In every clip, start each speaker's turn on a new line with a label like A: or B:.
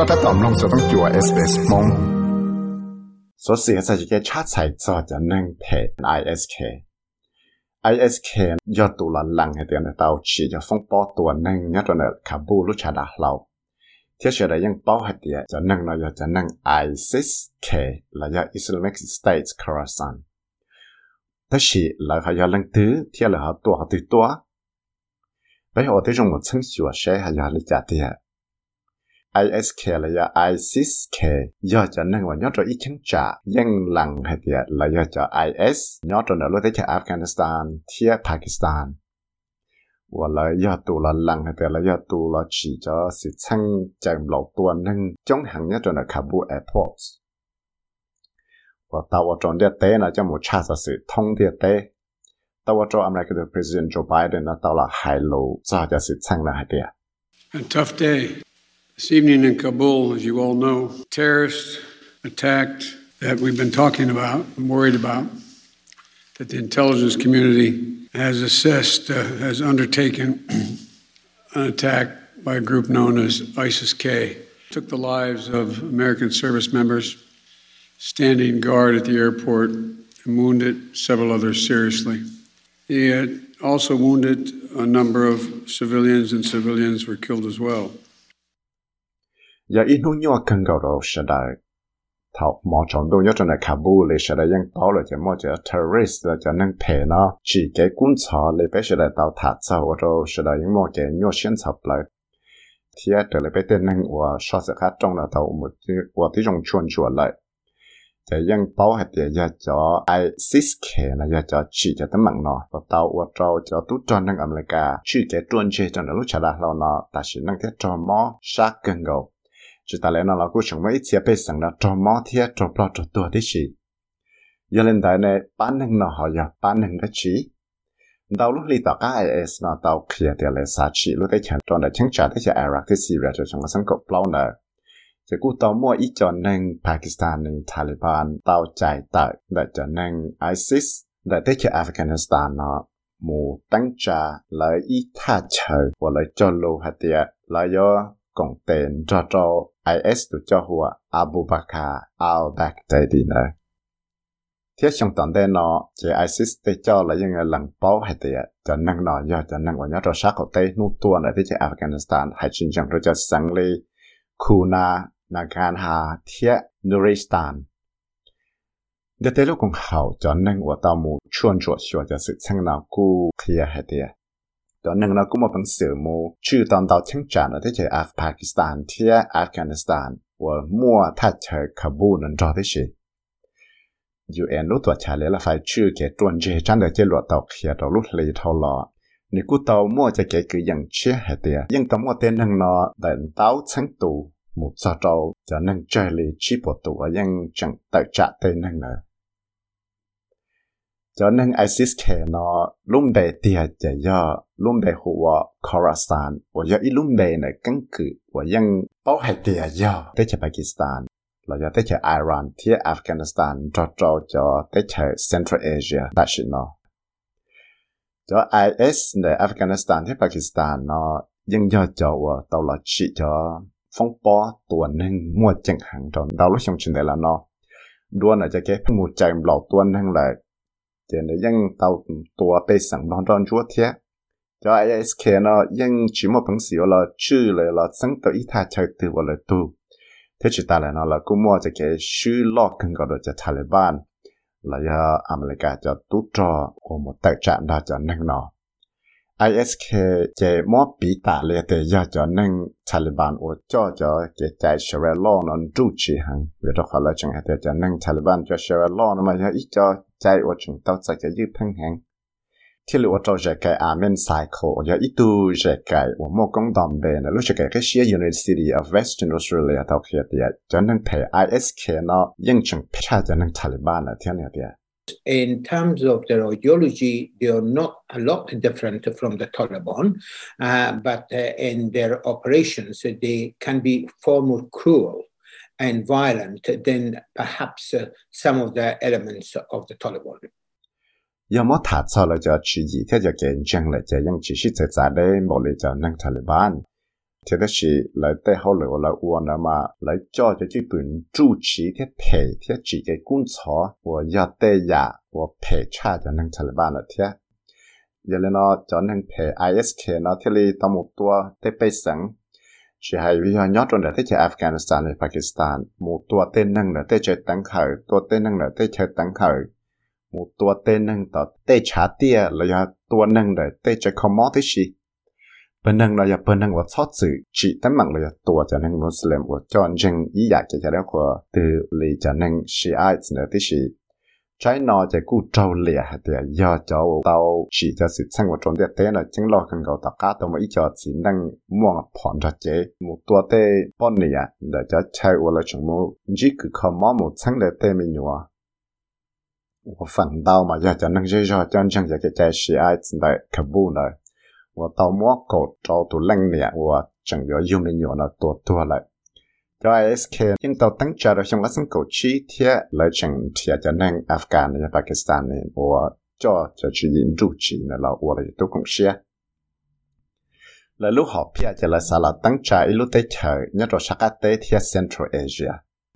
A: ก็ถ้าตอมลงจะต้องจัว SBS มง
B: số sự sẽ chỉ cái chat sai cho cho nên phe ISK ISK do tụ là lăng hay tiền tàu chỉ cho phong bó tụ nên nhất là Kabul lúc chả đã lâu thiết sẽ là những bao hạt tiền cho nên là cho nên ISIS K là do Islamic State Khorasan thế chỉ là họ do lần thứ thiết là họ tụ họ từ tụ bây giờ tôi dùng một chân sửa sẽ họ do lý trả tiền ISK là do ISISK do cho nên và nhớ cho ít chẳng trả dân lặng hay thì là do cho IS nhớ cho nó lúc tới cho Afghanistan thiết Pakistan và là do tù là lặng hay thì là do tù là chỉ cho sự chăng chạy lộ tuần nên chống hàng nhớ cho là Kabul Airport và tàu ở trong địa tế là cho một cha sự thông địa tế tàu ở trong America the President Joe Biden là tàu là hai lộ cho cho sự chăng là hay địa
C: A tough day. This evening in Kabul, as you all know, terrorists attacked that we've been talking about and worried about, that the intelligence community has assessed, uh, has undertaken an attack by a group known as ISIS K. Took the lives of American service members standing guard at the airport and wounded several others seriously. He also wounded a number of civilians, and civilians were killed as well.
B: Giờ ít nu nhỏ cần cầu đầu sẽ đại thảo mò chọn đồ nhớ trong này, Kabul là sẽ đại bảo là chỉ mò chỉ terrorist, là cho nên phe nó. Chỉ cái quân sở là bé sẽ đại tàu thả sau rồi sẽ đại những mò cái nhỏ xuyên sập lại. Thì ở đây bé tên năng sao sẽ khác trong là tàu một và tí trong chuồn chuồn lại. Thì yang bảo hết thì giờ cho ISIS kể là giờ cho chỉ cho tấm mạng nó. Và tàu và trâu cho tút cho năng America chỉ cái chuồn chơi trong đó lúc trả lại nó, ta chỉ năng cái cho mò sát cần cầu chỉ ta lẽ nó là cũng chẳng mấy chia bê sang là cho mò thiết cho bao cho tua đấy chỉ giờ lên đại này bán năng nó họ giờ bán năng đó chỉ đầu lúc li tao cái IS nó tao kia thì là sa chỉ lúc đấy chẳng cho là chẳng trả thế cho Iraq cái Syria cho trong cái sân cột bao nè chỉ cú tao mua ít cho năng Pakistan nên Taliban tao chạy tại để cho năng ISIS để tới cho Afghanistan nó mù tăng trả lại ít tha chờ và lại cho lô hạt tiệt lại do còn tên cho cho IS tu cho hùa Abu Bakr al-Baghdadi nè. Thế trong tổng đây nó, chỉ ISIS tế cho là những người lần báo hay tế cho năng nó do cho năng của nhớ cho sát của tế nụ tua tế chế Afghanistan hay chiến chẳng rồi cho sáng lì Kuna, Naganha thiết Nuristan. Để tế lúc cũng hậu cho năng của tao mù chuồn chuột chuột cho sự sang nào cú kia hay tế đó nên nó cũng một bằng sự mù chữ tòn tàu chứng trả ở thế chế Af Pakistan thia Afghanistan và mua thật chờ Kabul nên cho thế gì UN lúc tuổi trả lời là phải chữ cái tuần chế chẳng được chế luật tàu kia đó lúc lấy thâu lọ nếu cú tàu mua cho cái cứ dần chia hệ tiền nhưng tàu mua tên năng nó đền tàu chứng tù một sao trâu cho nên chơi lì chi bộ tù ở nhưng chẳng tự trả tên năng nữa cho nên ISIS kể nó lúc đề tia chỉ do lúc đề hùa Khorasan và do ít lúc đề này căn cứ và dân bảo hệ tia do tới cho Pakistan là do tới cho Iran tới Afghanistan cho cho cho tới cho Central Asia đại sự nó cho ISในAfghanistan ที่ Pakistan เนาะยังยอดจอว่าตลอดชีจอphong bó ตัวหนึ่งมั่วจังหังจนดาวลุชงชินเดละเนาะด้วนอ cho nên ISIS kể nó lúc đề tiệt giờ do lúc đề hùa Khorasan và do ít lúc đề này căn cứ và dân bảo hệ tiệt do tới cho Pakistan, là do tới cho Iran thì Afghanistan cho cho cho tới cho Central Asia tại sự nó. Cho IS này Afghanistan thì Pakistan, nó dân do cho và tàu là chỉ cho phong bó tuần nên mua chẳng hàng cho đau lúc trong chuyện này là nó. Đua là cho cái một chạy lọt tuần nên là tua bê sẵn bằng tròn chúa thế cho ISK nó ยัง chỉ một phần xíu là chữ là là sẵn tới ít thà chơi từ vào là tu thế chỉ ta là nó là cũng mua cho cái sư lo cần gọi cho Taliban, là do America cho tu cho của một tài trạng đó cho nên nó ISK chế mò bị tạ lệ để do cho nên Taliban ở cho cho cái chạy Sharia law nó trụ chỉ hàng vì đó phải là chẳng hạn cho nên Taliban cho Sharia law nó mà cho ít cho chạy chúng cái cái ít cái là lúc cái cái University of Western Australia tao thì ISK nó Taliban
D: in terms of their ideology, they are not a lot different from the Taliban, uh, but uh, in their operations, they can be far more cruel and violent than perhaps uh, some of the elements of the Taliban.
B: 要么他操了叫去一天就见证了，这样只是在在的某里叫能塔利班， thế đó chỉ lấy tay hậu lửa là uốn mà lấy cho cho chỉ bún chủ chỉ thế phe thế chỉ cái quân chó và ya tay ya và phe cha cho nên Taliban là thế giờ lên nó cho nên phe ISK nó thế li tao một tua thế bây sẵn și hai vi ho nhót trong để chơi Afghanistan hay Pakistan một tua tên năng là chơi tăng khởi tua tên năng là chơi tăng khởi một tua tên năng tỏ tê trả tia là do tua năng để tê chơi commodity bên năng là do bên năng của thoát sự chỉ tấm mặt là do tua cho năng Muslim của cho anh dân ý giải cho cho đó của từ lì cho năng Shiite nữa tí trái nó chỉ cú trâu lìa thì giờ cháu tao chỉ cho sự sinh hoạt trong địa tế là chính lo cần cầu tất cả tao mới cho chỉ năng mua phòn ra chế một tua tê bọn này à để cho chạy qua là chúng mua chỉ cứ không mua một sinh để tê mình nhua 我反倒嘛，要叫能接受真正这个在是爱子的可不呢。我到莫狗找到冷年，我整个有没有呢多多了。 Cho ISK nhưng tàu tăng trả được trong các sân cầu chi thiết lợi chẳng thiệt cho nên Afghan và Pakistan nên của cho cho chỉ nhìn trụ chỉ là là của là tôi cũng sẽ là lúc họ phía cho là sao là tăng trả lúc tới chờ nhất rồi sắc tế thiệt Central Asia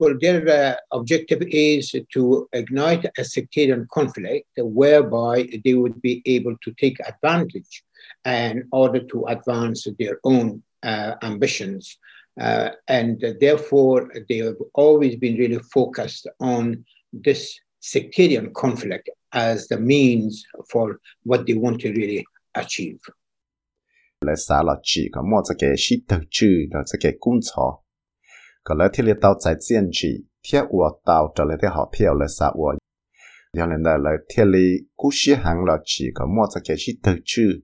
D: Well, their uh, objective is to ignite a sectarian conflict whereby they would be able to take advantage in order to advance their own uh, ambitions. Uh, and therefore, they have always been really focused on this sectarian conflict as the means for what they want to really achieve.
B: 来撒了几个么子给是德治的这个工作，个来天里到在建制，天我到这里的好票来撒我，原来的来天里故事行了几个么子给是德治。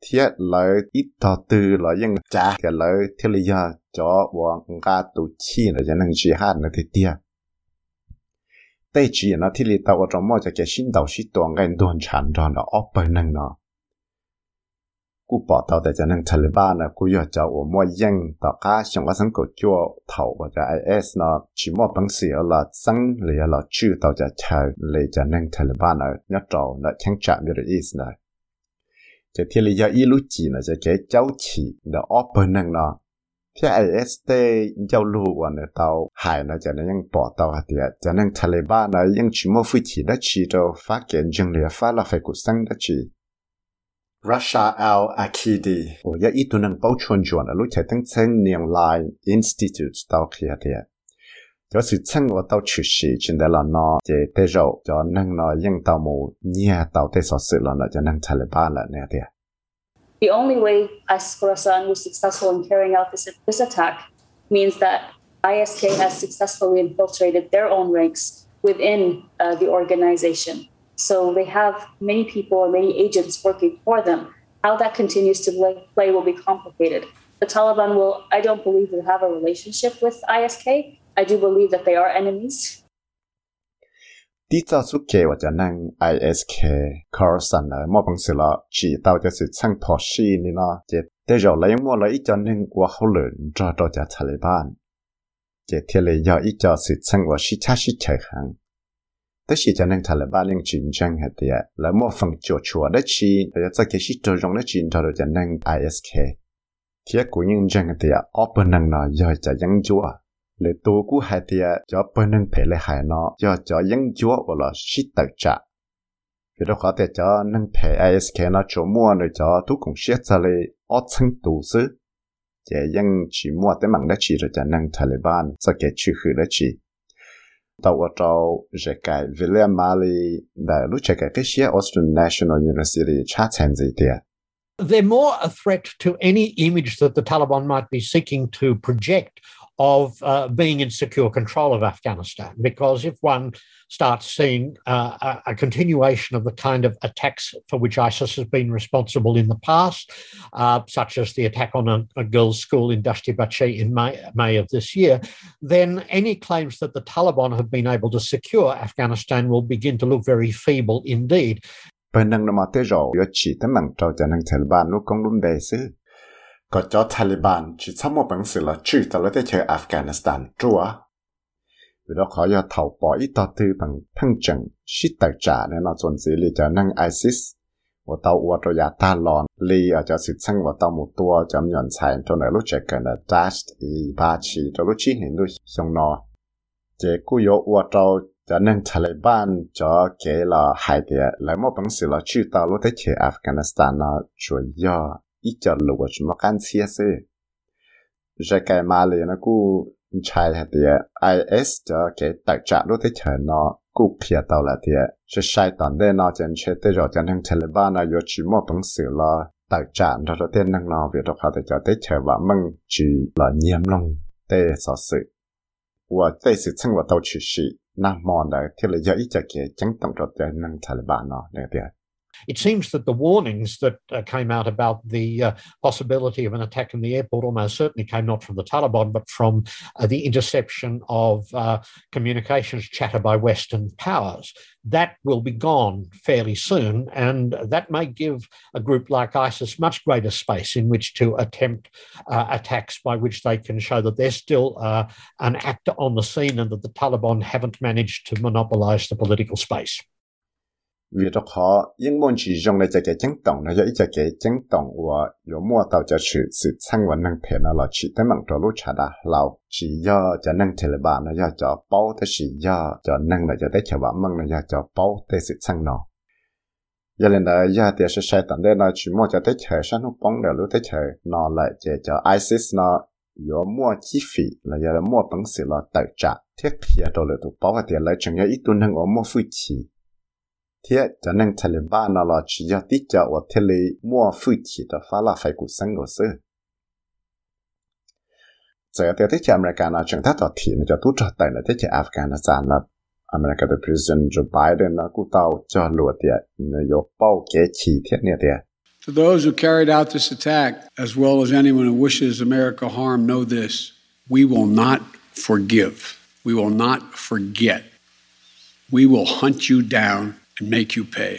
B: thiết lợi ít tao tư là những trả cái lợi thiết lý do cho bọn ngã tụ chi là cho nên chỉ hát là thế tia đây chỉ là thiết lý ở trong mỗi cái sinh đầu sĩ toàn cái đoàn sản ra là ốp bên năng nó. Cú bỏ tao để cho nên Taliban là cú yêu cho ở mỗi dân tao cá trong cái sinh cổ cho thầu và cho IS nó. Chỉ mỗi bằng sự là sang là là chữ tao cho chờ để cho nên Taliban là nhất trâu là chẳng chạm được ý này จะเทียรียอีลุจีนะจะแกเจ้าฉีเดอออเปนังเนาะที่ไอเอสเตเจ้าลูกวันเนี่ยเตาหายนะจะนั่ยังปอเตาหัดเดียจะนั่งทะเลบ้านนะยังชิมอฟิชีได้ชีเตาฟ้าเกนจังเลียฟ้าลาไฟกุสังได้ชี Russia Al Akidi. Oya itu nang bao chuan juan alu chai tang tseng niang lai institutes tau kia tia. 有时趁我到出事，现在啦喏，这得肉就能喏应到冇嘢到得所事啦喏，就能查理巴啦那啲。
E: The only way ISIS Khorasan was successful in carrying out this, this attack means that ISK has successfully infiltrated their own ranks within uh, the organization. So they have many people and many agents working for them. How that continues to play will be complicated. The Taliban will, I don't believe, will have a relationship with ISK, I do believe that they are enemies.
B: đi cho số kế và cho năng ISK Carlson ở một bằng sự là chỉ tạo cho sự sang thọ sĩ này nó chỉ để rồi lấy mua lấy cho nên qua hậu lượng cho cho cho Taliban. Chỉ thiết lý do ít cho sự sang và sĩ cha sĩ chạy hàng đó là cho nên Taliban liên chiến tranh hệ địa lấy mua phần chỗ chùa đất chi để cho cái sĩ cho rong đó chiến cho cho năng ISK thiết cũng những tranh hệ địa open năng nó do cho dân chúa le to ku hai tia cho bên nâng phải le hai nó cho cho những chúa của là shit tự trả vì đó có thể cho nâng phải ISK nó chỗ mua rồi cho thu cùng shit ra le ở chân tù sư chỉ những chỉ mua tới mạng đất chỉ rồi cho nâng Taliban cho cái chữ khử đất chỉ tàu ở trâu dễ cái William Mali đã lúc chạy cái cái Australian National University chat thành gì tiệt
F: They're more a threat to any image that the Taliban might be seeking to project of uh, being in secure control of Afghanistan. Because if one starts seeing uh, a, continuation of the kind of attacks for which ISIS has been responsible in the past, uh, such as the attack on a, a, girls' school in Dashti Bachi in May, May of this year, then any claims that the Taliban have been able to secure Afghanistan will begin to look very feeble indeed.
B: Bên năng mà tế rồi, chỉ tới mạng trò cho năng Taliban lúc công luôn bề xứ. Có cho Taliban chỉ sắp một bằng sự là trừ tao lấy chơi Afghanistan chúa. Vì đó khó do thầu bỏ ít tao tư bằng thăng trần shit tài trả nên nó chuẩn gì li cho năng ISIS. Và tao ua cho giá ta lòn li ở cho sự sang và tao một tua cho nhận xài cho nợ lúc chạy cần là dash y ba chỉ cho lúc chi hình lúc xong nó. Chế cú yếu ua cho cho nên Taliban cho kế là hai địa lại một bằng sự là trừ tao lúc tới chơi Afghanistan nó chủ yếu ít cho lụa chúng mà can xia xí giờ cái mà liền nó cú chạy hạt địa IS cho cái đặc trạng lúc thế chạy nó cú phía tàu là đi. sẽ sai tận đây nó chân chế tới rồi cho thằng Taliban nó có chỉ một bằng sự là đặc trạng đó rồi tiên năng nó việc đó họ để cho tới chờ và mừng chỉ là nhiễm lòng để sở sự và đây sự chân và tàu chỉ sĩ nằm mòn đấy thì là do ít cho cái chẳng tổng rồi tới thằng Taliban nó này đi.
F: It seems that the warnings that uh, came out about the uh, possibility of an attack in the airport almost certainly came not from the Taliban, but from uh, the interception of uh, communications chatter by Western powers. That will be gone fairly soon, and that may give a group like ISIS much greater space in which to attempt uh, attacks by which they can show that they're still uh, an actor on the scene and that the Taliban haven't managed to monopolize the political space.
B: Vì đó khó yên môn chỉ dùng lại cho cái chứng tổng nó cái cái chứng tổng và có mua tàu cho sự sự sang vấn năng thể nó là chỉ tới mạng cho lúc trả đã lâu chỉ do cho năng thể là bạn nó do cho bao tới chỉ do cho năng là cho tới cho bạn măng là do cho bao tới sự sang nó giờ lên đó giờ thì sẽ sai tận đây nó chỉ mua cho tới chờ sang nó bóng để lúc tới chờ nó lại chỉ cho ISIS nó có mua chi phí là giờ là mua bằng sự là tự trả, thiết hiện đồ là tụ bao và tiền lại chẳng nhớ ít tuần năng ở mua phụ chỉ
C: For those who carried out this attack, as well as anyone who wishes America harm, know this we will not forgive. We will not forget. We will hunt you down and make you pay.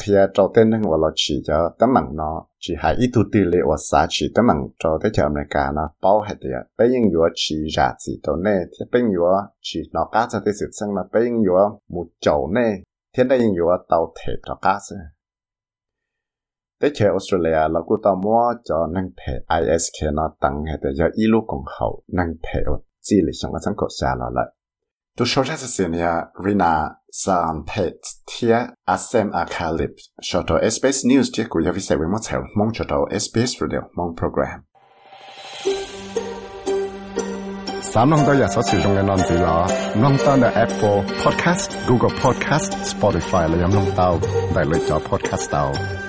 B: thì à, trâu tên năng là chỉ cho tấm mạng nó chỉ hãy ít tu tỷ lệ và xa chỉ tấm bằng cho chờ cho cả nó bao hệ đấy bây giờ yếu chỉ ra chỉ tổ nê, thì bây giờ chỉ nó cá cho tới sự sân là bây giờ một chậu nê, thì đây yếu tàu thể cho cá sự tới chờ Australia là cụ tàu mua cho năng thể ISK nó tăng hệ để cho ít lúc còn hậu năng thể ở chỉ là trong cái sản cổ xa là lại Du solltasinja rina saan pet tia asem akalip shoto SBS News tia kuya visewi mo tsel mong shoto SBS Radio mong program.
A: Samang do ya so si jong non zi la nong ta na Apple Podcast Google Podcast Spotify la yam nong tao dai le cho podcast tao.